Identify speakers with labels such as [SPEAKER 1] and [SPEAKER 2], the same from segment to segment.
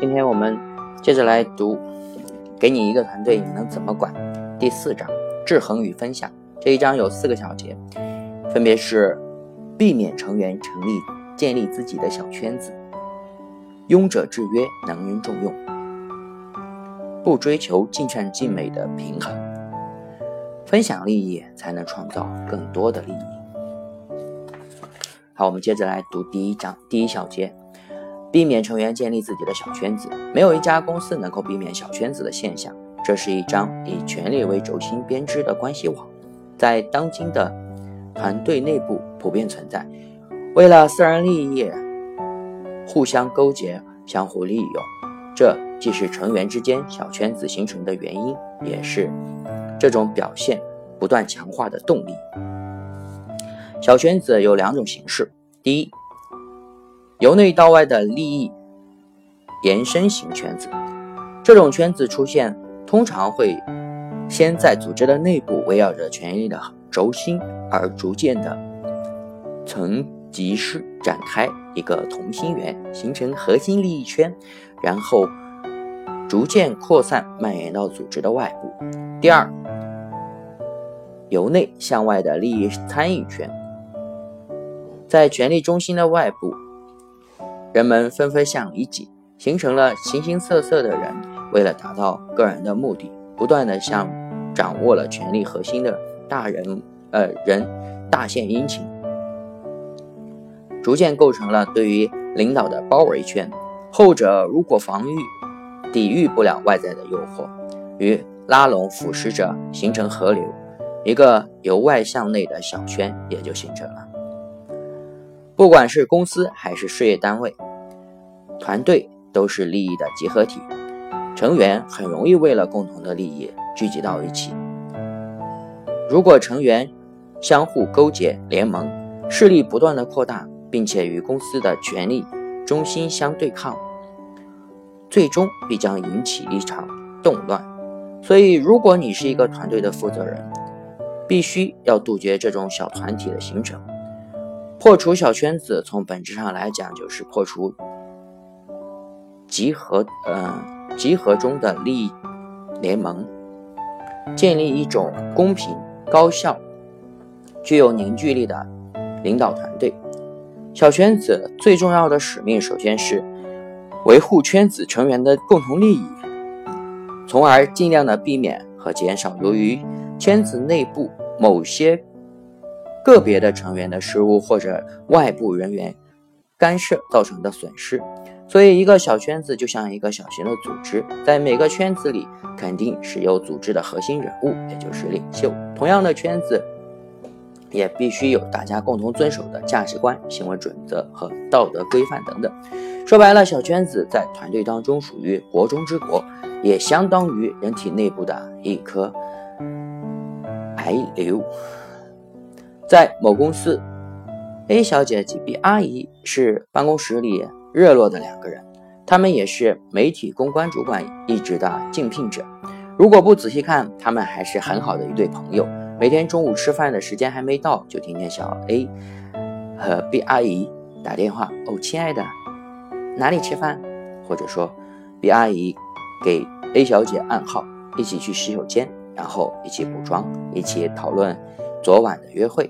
[SPEAKER 1] 今天我们接着来读，给你一个团队，你能怎么管？第四章，制衡与分享。这一章有四个小节，分别是避免成员成立、建立自己的小圈子，庸者制约，能人重用，不追求尽善尽美的平衡，分享利益才能创造更多的利益。好，我们接着来读第一章第一小节。避免成员建立自己的小圈子，没有一家公司能够避免小圈子的现象。这是一张以权力为轴心编织的关系网，在当今的团队内部普遍存在。为了私人利益，互相勾结、相互利用，这既是成员之间小圈子形成的原因，也是这种表现不断强化的动力。小圈子有两种形式，第一。由内到外的利益延伸型圈子，这种圈子出现通常会先在组织的内部围绕着权力的轴心，而逐渐的层级式展开一个同心圆，形成核心利益圈，然后逐渐扩散蔓延到组织的外部。第二，由内向外的利益参与圈，在权力中心的外部。人们纷纷向里挤，形成了形形色色的人。为了达到个人的目的，不断的向掌握了权力核心的大人呃人大献殷勤，逐渐构成了对于领导的包围圈。后者如果防御抵御不了外在的诱惑，与拉拢腐蚀者形成河流，一个由外向内的小圈也就形成了。不管是公司还是事业单位，团队都是利益的集合体，成员很容易为了共同的利益聚集到一起。如果成员相互勾结联盟，势力不断的扩大，并且与公司的权力中心相对抗，最终必将引起一场动乱。所以，如果你是一个团队的负责人，必须要杜绝这种小团体的形成。破除小圈子，从本质上来讲，就是破除集合，呃，集合中的利益联盟，建立一种公平、高效、具有凝聚力的领导团队。小圈子最重要的使命，首先是维护圈子成员的共同利益，从而尽量的避免和减少由于圈子内部某些。个别的成员的失误或者外部人员干涉造成的损失，所以一个小圈子就像一个小型的组织，在每个圈子里肯定是有组织的核心人物，也就是领袖。同样的圈子也必须有大家共同遵守的价值观、行为准则和道德规范等等。说白了，小圈子在团队当中属于国中之国，也相当于人体内部的一颗癌瘤。在某公司，A 小姐及 B 阿姨是办公室里热络的两个人，他们也是媒体公关主管一职的竞聘者。如果不仔细看，他们还是很好的一对朋友。每天中午吃饭的时间还没到，就听见小 A 和 B 阿姨打电话：“哦，亲爱的，哪里吃饭？”或者说，B 阿姨给 A 小姐暗号，一起去洗手间，然后一起补妆，一起讨论昨晚的约会。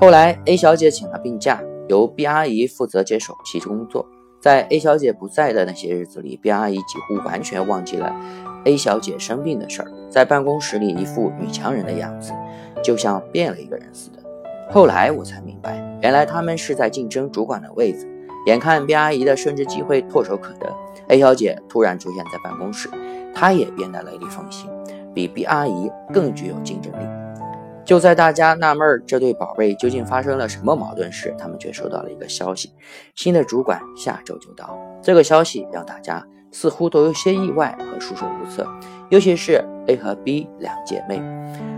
[SPEAKER 1] 后来，A 小姐请了病假，由 B 阿姨负责接手其工作。在 A 小姐不在的那些日子里，B 阿姨几乎完全忘记了 A 小姐生病的事儿，在办公室里一副女强人的样子，就像变了一个人似的。后来我才明白，原来他们是在竞争主管的位子。眼看 B 阿姨的升职机会唾手可得，A 小姐突然出现在办公室，她也变得雷厉风行，比 B 阿姨更具有竞争力。就在大家纳闷这对宝贝究竟发生了什么矛盾时，他们却收到了一个消息：新的主管下周就到。这个消息让大家似乎都有些意外和束手无策，尤其是 A 和 B 两姐妹。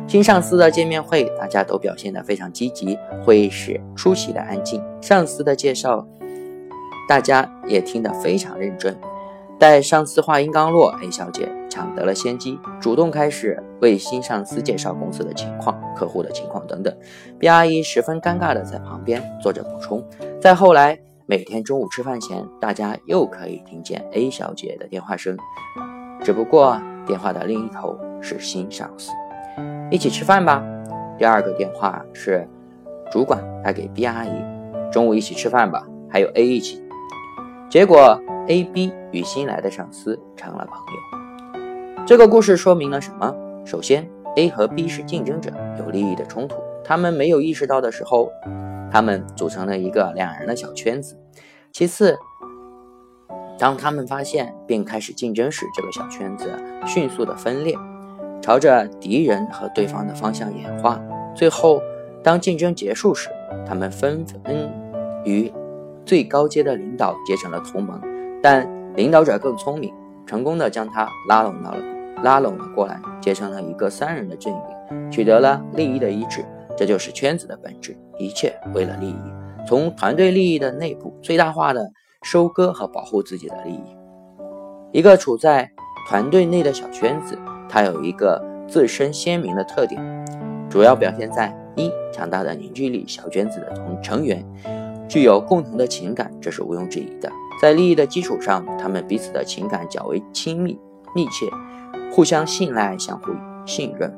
[SPEAKER 1] 新上司的见面会，大家都表现得非常积极，会议室出奇的安静。上司的介绍，大家也听得非常认真。待上司话音刚落，A 小姐抢得了先机，主动开始为新上司介绍公司的情况、客户的情况等等。B 阿姨十分尴尬的在旁边做着补充。再后来，每天中午吃饭前，大家又可以听见 A 小姐的电话声，只不过电话的另一头是新上司。一起吃饭吧。第二个电话是主管打给 B 阿姨，中午一起吃饭吧，还有 A 一起。结果。A、B 与新来的上司成了朋友。这个故事说明了什么？首先，A 和 B 是竞争者，有利益的冲突。他们没有意识到的时候，他们组成了一个两人的小圈子。其次，当他们发现并开始竞争时，这个小圈子迅速的分裂，朝着敌人和对方的方向演化。最后，当竞争结束时，他们纷纷与最高阶的领导结成了同盟。但领导者更聪明，成功的将他拉拢到了，拉拢了过来，结成了一个三人的阵营，取得了利益的一致。这就是圈子的本质，一切为了利益，从团队利益的内部最大化的收割和保护自己的利益。一个处在团队内的小圈子，它有一个自身鲜明的特点，主要表现在一强大的凝聚力。小圈子的同成员具有共同的情感，这是毋庸置疑的。在利益的基础上，他们彼此的情感较为亲密、密切，互相信赖、相互信任。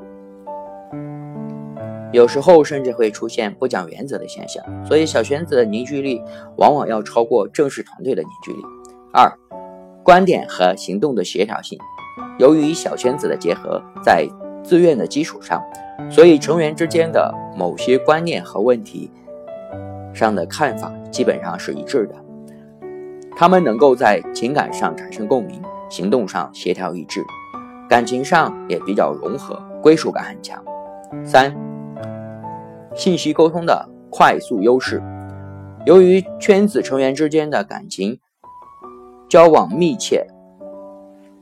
[SPEAKER 1] 有时候甚至会出现不讲原则的现象，所以小圈子的凝聚力往往要超过正式团队的凝聚力。二、观点和行动的协调性。由于小圈子的结合在自愿的基础上，所以成员之间的某些观念和问题上的看法基本上是一致的。他们能够在情感上产生共鸣，行动上协调一致，感情上也比较融合，归属感很强。三、信息沟通的快速优势。由于圈子成员之间的感情交往密切、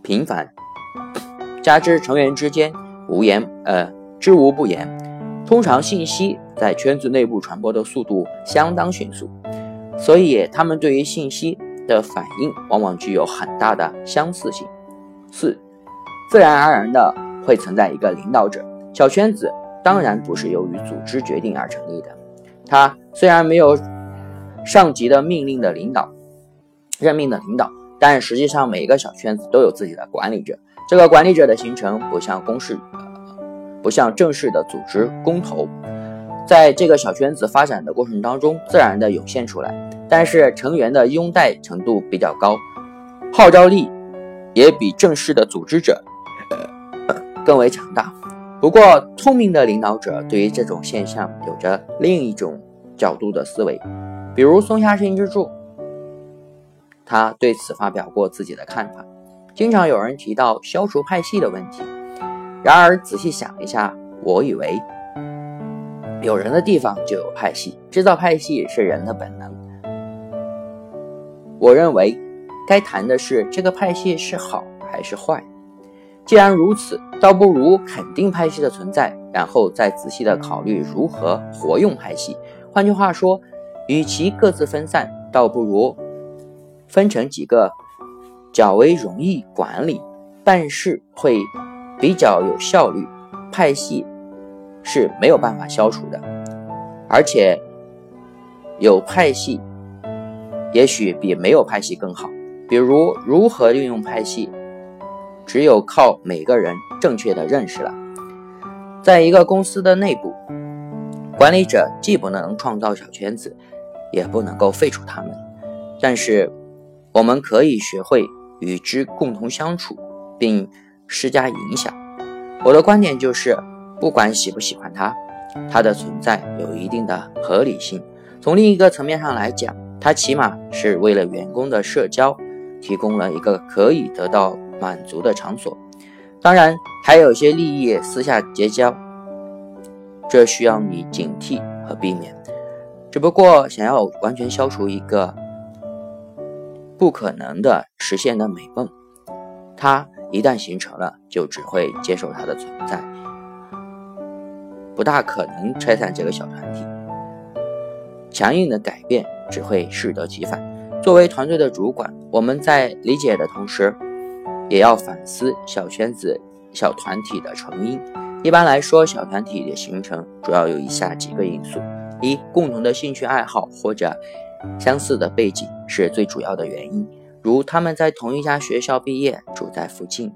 [SPEAKER 1] 频繁，加之成员之间无言呃知无不言，通常信息在圈子内部传播的速度相当迅速，所以他们对于信息。的反应往往具有很大的相似性。四，自然而然的会存在一个领导者。小圈子当然不是由于组织决定而成立的。它虽然没有上级的命令的领导任命的领导，但实际上每一个小圈子都有自己的管理者。这个管理者的形成不像公式，不像正式的组织公投，在这个小圈子发展的过程当中，自然的涌现出来。但是成员的拥戴程度比较高，号召力也比正式的组织者更为强大。不过，聪明的领导者对于这种现象有着另一种角度的思维，比如松下幸之助，他对此发表过自己的看法。经常有人提到消除派系的问题，然而仔细想一下，我以为有人的地方就有派系，制造派系是人的本能。我认为，该谈的是这个派系是好还是坏。既然如此，倒不如肯定派系的存在，然后再仔细的考虑如何活用派系。换句话说，与其各自分散，倒不如分成几个较为容易管理、办事会比较有效率。派系是没有办法消除的，而且有派系。也许比没有派系更好。比如，如何运用派系，只有靠每个人正确的认识了。在一个公司的内部，管理者既不能创造小圈子，也不能够废除他们。但是，我们可以学会与之共同相处，并施加影响。我的观点就是，不管喜不喜欢他，他的存在有一定的合理性。从另一个层面上来讲。他起码是为了员工的社交提供了一个可以得到满足的场所，当然还有些利益私下结交，这需要你警惕和避免。只不过想要完全消除一个不可能的实现的美梦，它一旦形成了，就只会接受它的存在，不大可能拆散这个小团体。强硬的改变。只会适得其反。作为团队的主管，我们在理解的同时，也要反思小圈子、小团体的成因。一般来说，小团体的形成主要有以下几个因素：一、共同的兴趣爱好或者相似的背景是最主要的原因，如他们在同一家学校毕业，住在附近，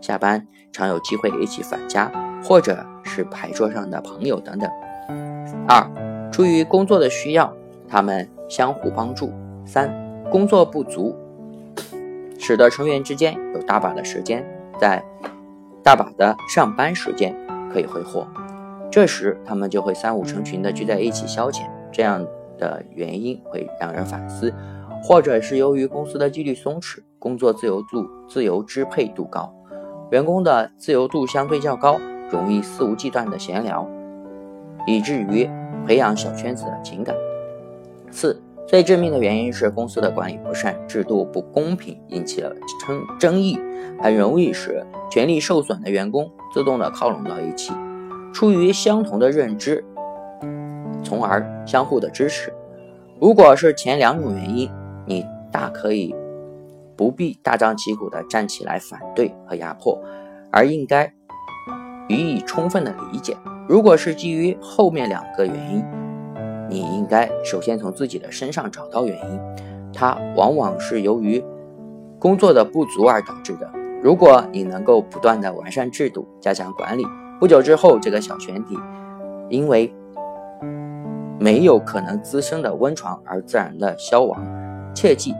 [SPEAKER 1] 下班常有机会一起返家，或者是牌桌上的朋友等等。二、出于工作的需要，他们相互帮助。三、工作不足，使得成员之间有大把的时间，在大把的上班时间。可以挥霍，这时他们就会三五成群的聚在一起消遣。这样的原因会让人反思，或者是由于公司的纪律松弛，工作自由度、自由支配度高，员工的自由度相对较高，容易肆无忌惮的闲聊，以至于培养小圈子的情感。四最致命的原因是公司的管理不善，制度不公平，引起了争争议，很容易使权力受损的员工。自动的靠拢到一起，出于相同的认知，从而相互的支持。如果是前两种原因，你大可以不必大张旗鼓的站起来反对和压迫，而应该予以充分的理解。如果是基于后面两个原因，你应该首先从自己的身上找到原因，它往往是由于工作的不足而导致的。如果你能够不断的完善制度，加强管理，不久之后，这个小群体因为没有可能滋生的温床而自然的消亡。切记，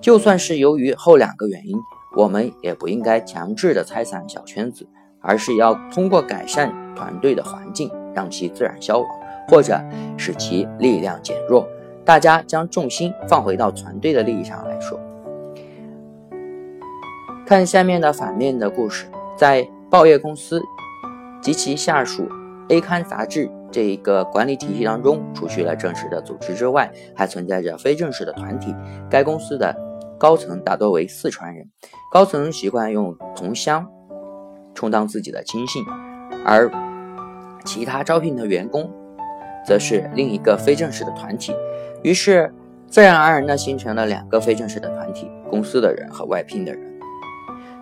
[SPEAKER 1] 就算是由于后两个原因，我们也不应该强制的拆散小圈子，而是要通过改善团队的环境，让其自然消亡，或者使其力量减弱。大家将重心放回到团队的利益上来说。看下面的反面的故事，在报业公司及其下属 A 刊杂志这一个管理体系当中，除去了正式的组织之外，还存在着非正式的团体。该公司的高层大多为四川人，高层习惯用同乡充当自己的亲信，而其他招聘的员工则是另一个非正式的团体。于是，自然而然的形成了两个非正式的团体：公司的人和外聘的人。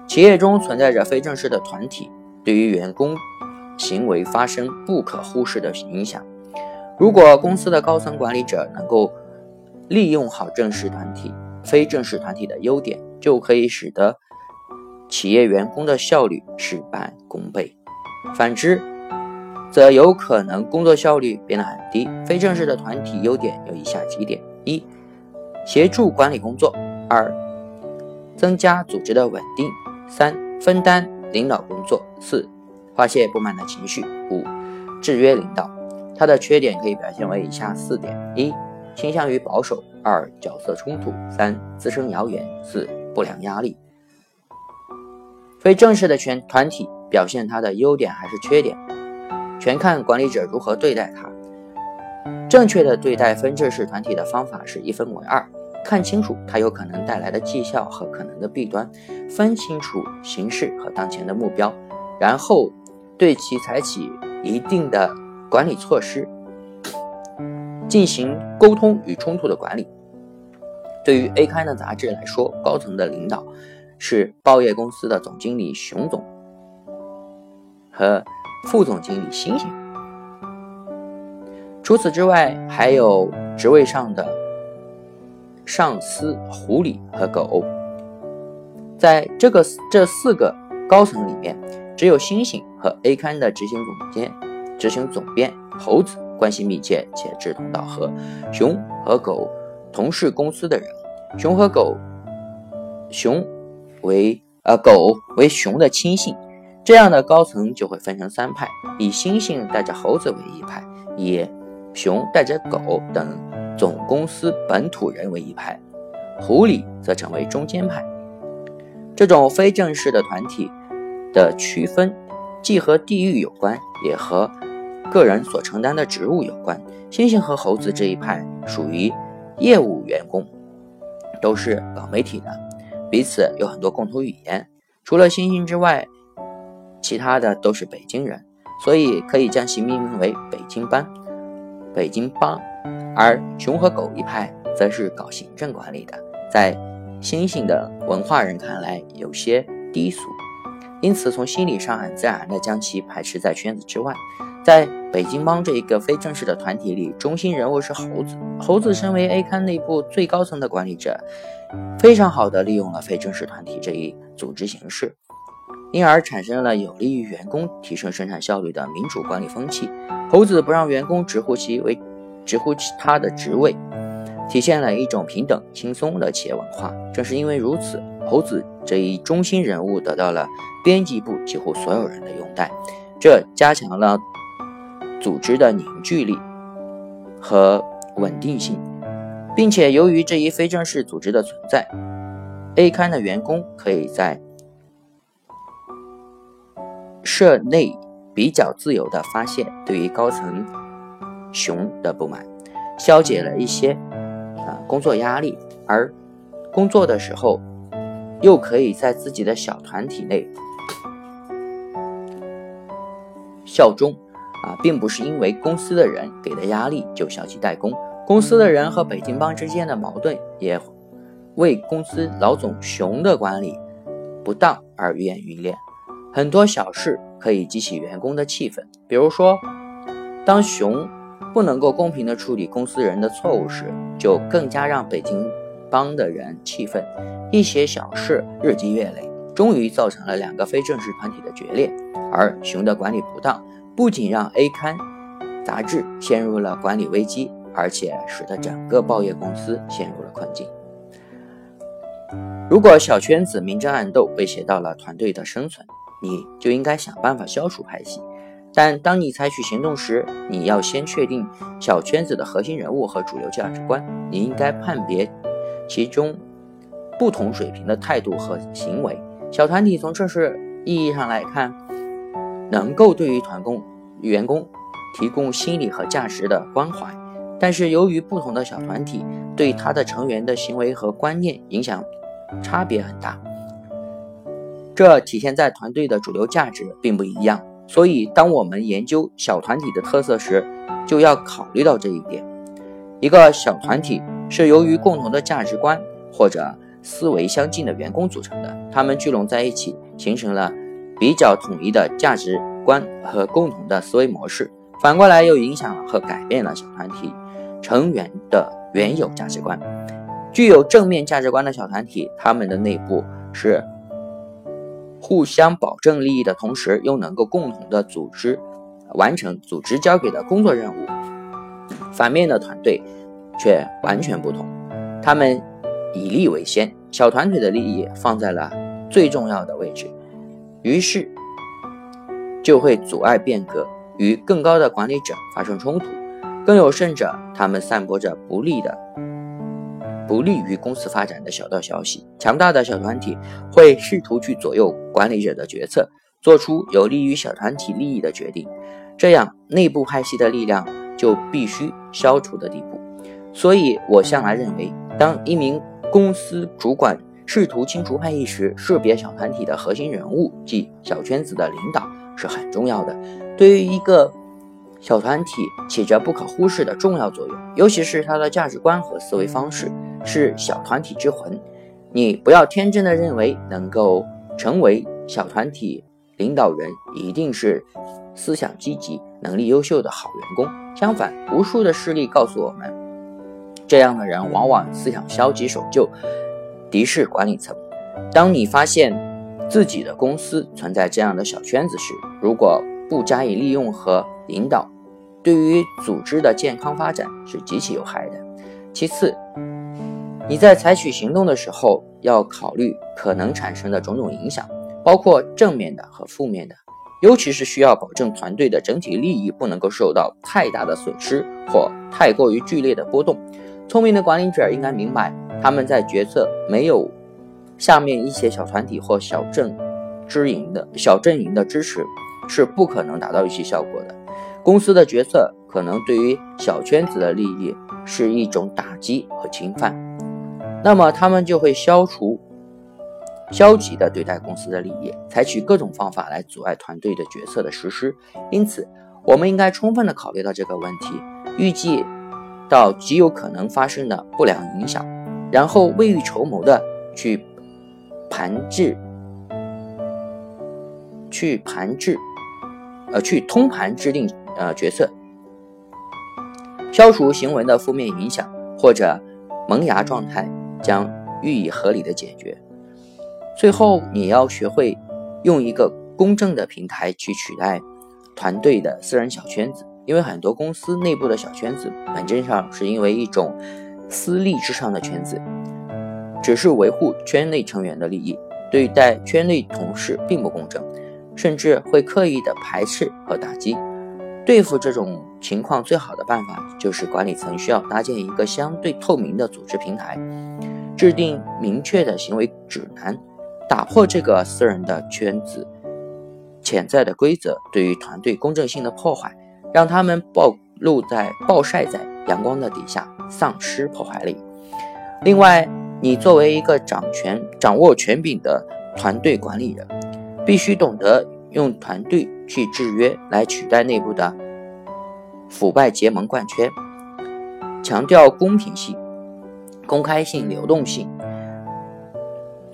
[SPEAKER 1] 企业中存在着非正式的团体，对于员工行为发生不可忽视的影响。如果公司的高层管理者能够利用好正式团体、非正式团体的优点，就可以使得企业员工的效率事半功倍。反之，则有可能工作效率变得很低。非正式的团体优点有以下几点：一、协助管理工作；二、增加组织的稳定。三、分担领导工作；四、发泄不满的情绪；五、制约领导。它的缺点可以表现为以下四点：一、倾向于保守；二、角色冲突；三、滋生谣言；四、不良压力。非正式的全团体表现它的优点还是缺点，全看管理者如何对待它。正确的对待分正式团体的方法是一分为二。看清楚它有可能带来的绩效和可能的弊端，分清楚形势和当前的目标，然后对其采取一定的管理措施，进行沟通与冲突的管理。对于 A 刊的杂志来说，高层的领导是报业公司的总经理熊总和副总经理星星。除此之外，还有职位上的。上司狐狸和狗，在这个这四个高层里面，只有猩猩和 A 刊的执行总监、执行总编猴子关系密切且志同道合。熊和狗同是公司的人，熊和狗，熊为呃狗为熊的亲信，这样的高层就会分成三派：以猩猩带着猴子为一派，以熊带着狗等。总公司本土人为一派，狐狸则成为中间派。这种非正式的团体的区分，既和地域有关，也和个人所承担的职务有关。猩猩和猴子这一派属于业务员工，都是搞媒体的，彼此有很多共同语言。除了猩猩之外，其他的都是北京人，所以可以将其命名为北京班、北京帮。而熊和狗一派则是搞行政管理的，在新兴的文化人看来有些低俗，因此从心理上很自然地将其排斥在圈子之外。在北京帮这一个非正式的团体里，中心人物是猴子。猴子身为 A 刊内部最高层的管理者，非常好的利用了非正式团体这一组织形式，因而产生了有利于员工提升生产效率的民主管理风气。猴子不让员工直呼其为直呼其他的职位，体现了一种平等轻松的企业文化。正是因为如此，猴子这一中心人物得到了编辑部几乎所有人的拥戴，这加强了。组织的凝聚力和稳定性，并且由于这一非正式组织的存在，A 刊的员工可以在社内比较自由的发泄对于高层熊的不满，消解了一些啊工作压力，而工作的时候又可以在自己的小团体内效忠。啊，并不是因为公司的人给的压力就消极怠工，公司的人和北京帮之间的矛盾也为公司老总熊的管理不当而愈演愈烈。很多小事可以激起员工的气愤，比如说，当熊不能够公平的处理公司人的错误时，就更加让北京帮的人气愤。一些小事日积月累，终于造成了两个非正式团体的决裂，而熊的管理不当。不仅让 A 刊杂志陷入了管理危机，而且使得整个报业公司陷入了困境。如果小圈子明争暗斗威胁到了团队的生存，你就应该想办法消除派系。但当你采取行动时，你要先确定小圈子的核心人物和主流价值观。你应该判别其中不同水平的态度和行为。小团体从正式意义上来看。能够对于团工员工提供心理和价值的关怀，但是由于不同的小团体对他的成员的行为和观念影响差别很大，这体现在团队的主流价值并不一样。所以，当我们研究小团体的特色时，就要考虑到这一点。一个小团体是由于共同的价值观或者思维相近的员工组成的，他们聚拢在一起，形成了。比较统一的价值观和共同的思维模式，反过来又影响和改变了小团体成员的原有价值观。具有正面价值观的小团体，他们的内部是互相保证利益的同时，又能够共同的组织完成组织交给的工作任务。反面的团队却完全不同，他们以利为先，小团体的利益放在了最重要的位置。于是就会阻碍变革，与更高的管理者发生冲突。更有甚者，他们散播着不利的、不利于公司发展的小道消息。强大的小团体会试图去左右管理者的决策，做出有利于小团体利益的决定。这样，内部派系的力量就必须消除的地步。所以我向来认为，当一名公司主管。试图清除派系时，识别小团体的核心人物，即小圈子的领导是很重要的。对于一个小团体，起着不可忽视的重要作用，尤其是他的价值观和思维方式是小团体之魂。你不要天真的认为能够成为小团体领导人一定是思想积极、能力优秀的好员工。相反，无数的事例告诉我们，这样的人往往思想消极、守旧。敌视管理层。当你发现自己的公司存在这样的小圈子时，如果不加以利用和引导，对于组织的健康发展是极其有害的。其次，你在采取行动的时候要考虑可能产生的种种影响，包括正面的和负面的，尤其是需要保证团队的整体利益不能够受到太大的损失或太过于剧烈的波动。聪明的管理者应该明白。他们在决策没有下面一些小团体或小镇支营的小阵营的支持，是不可能达到预期效果的。公司的决策可能对于小圈子的利益是一种打击和侵犯，那么他们就会消除消极的对待公司的利益，采取各种方法来阻碍团队的决策的实施。因此，我们应该充分的考虑到这个问题，预计到极有可能发生的不良影响。然后未雨绸缪地去盘制、去盘制、呃，去通盘制定呃角色，消除行为的负面影响或者萌芽状态，将予以合理的解决。最后，你要学会用一个公正的平台去取代团队的私人小圈子，因为很多公司内部的小圈子，本质上是因为一种私利至上的圈子，只是维护圈内成员的利益，对待圈内同事并不公正，甚至会刻意的排斥和打击。对付这种情况，最好的办法就是管理层需要搭建一个相对透明的组织平台，制定明确的行为指南。打破这个私人的圈子潜在的规则对于团队公正性的破坏，让他们暴露在暴晒在阳光的底下，丧失破坏力。另外，你作为一个掌权、掌握权柄的团队管理人，必须懂得用团队去制约，来取代内部的腐败结盟惯圈，强调公平性、公开性、流动性。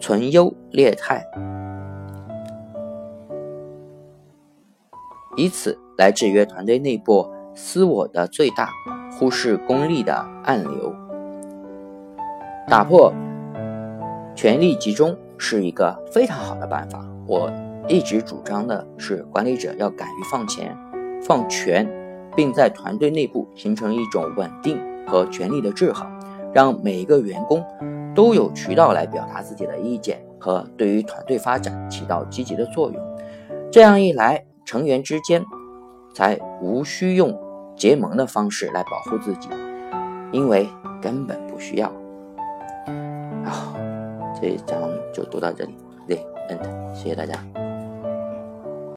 [SPEAKER 1] 存优劣汰，以此来制约团队内部私我的最大，忽视功利的暗流。打破权力集中是一个非常好的办法。我一直主张的是，管理者要敢于放钱、放权，并在团队内部形成一种稳定和权力的制衡，让每一个员工。都有渠道来表达自己的意见和对于团队发展起到积极的作用。这样一来，成员之间才无需用结盟的方式来保护自己，因为根本不需要。好，这一章就读到这里，对，嗯，谢谢大家。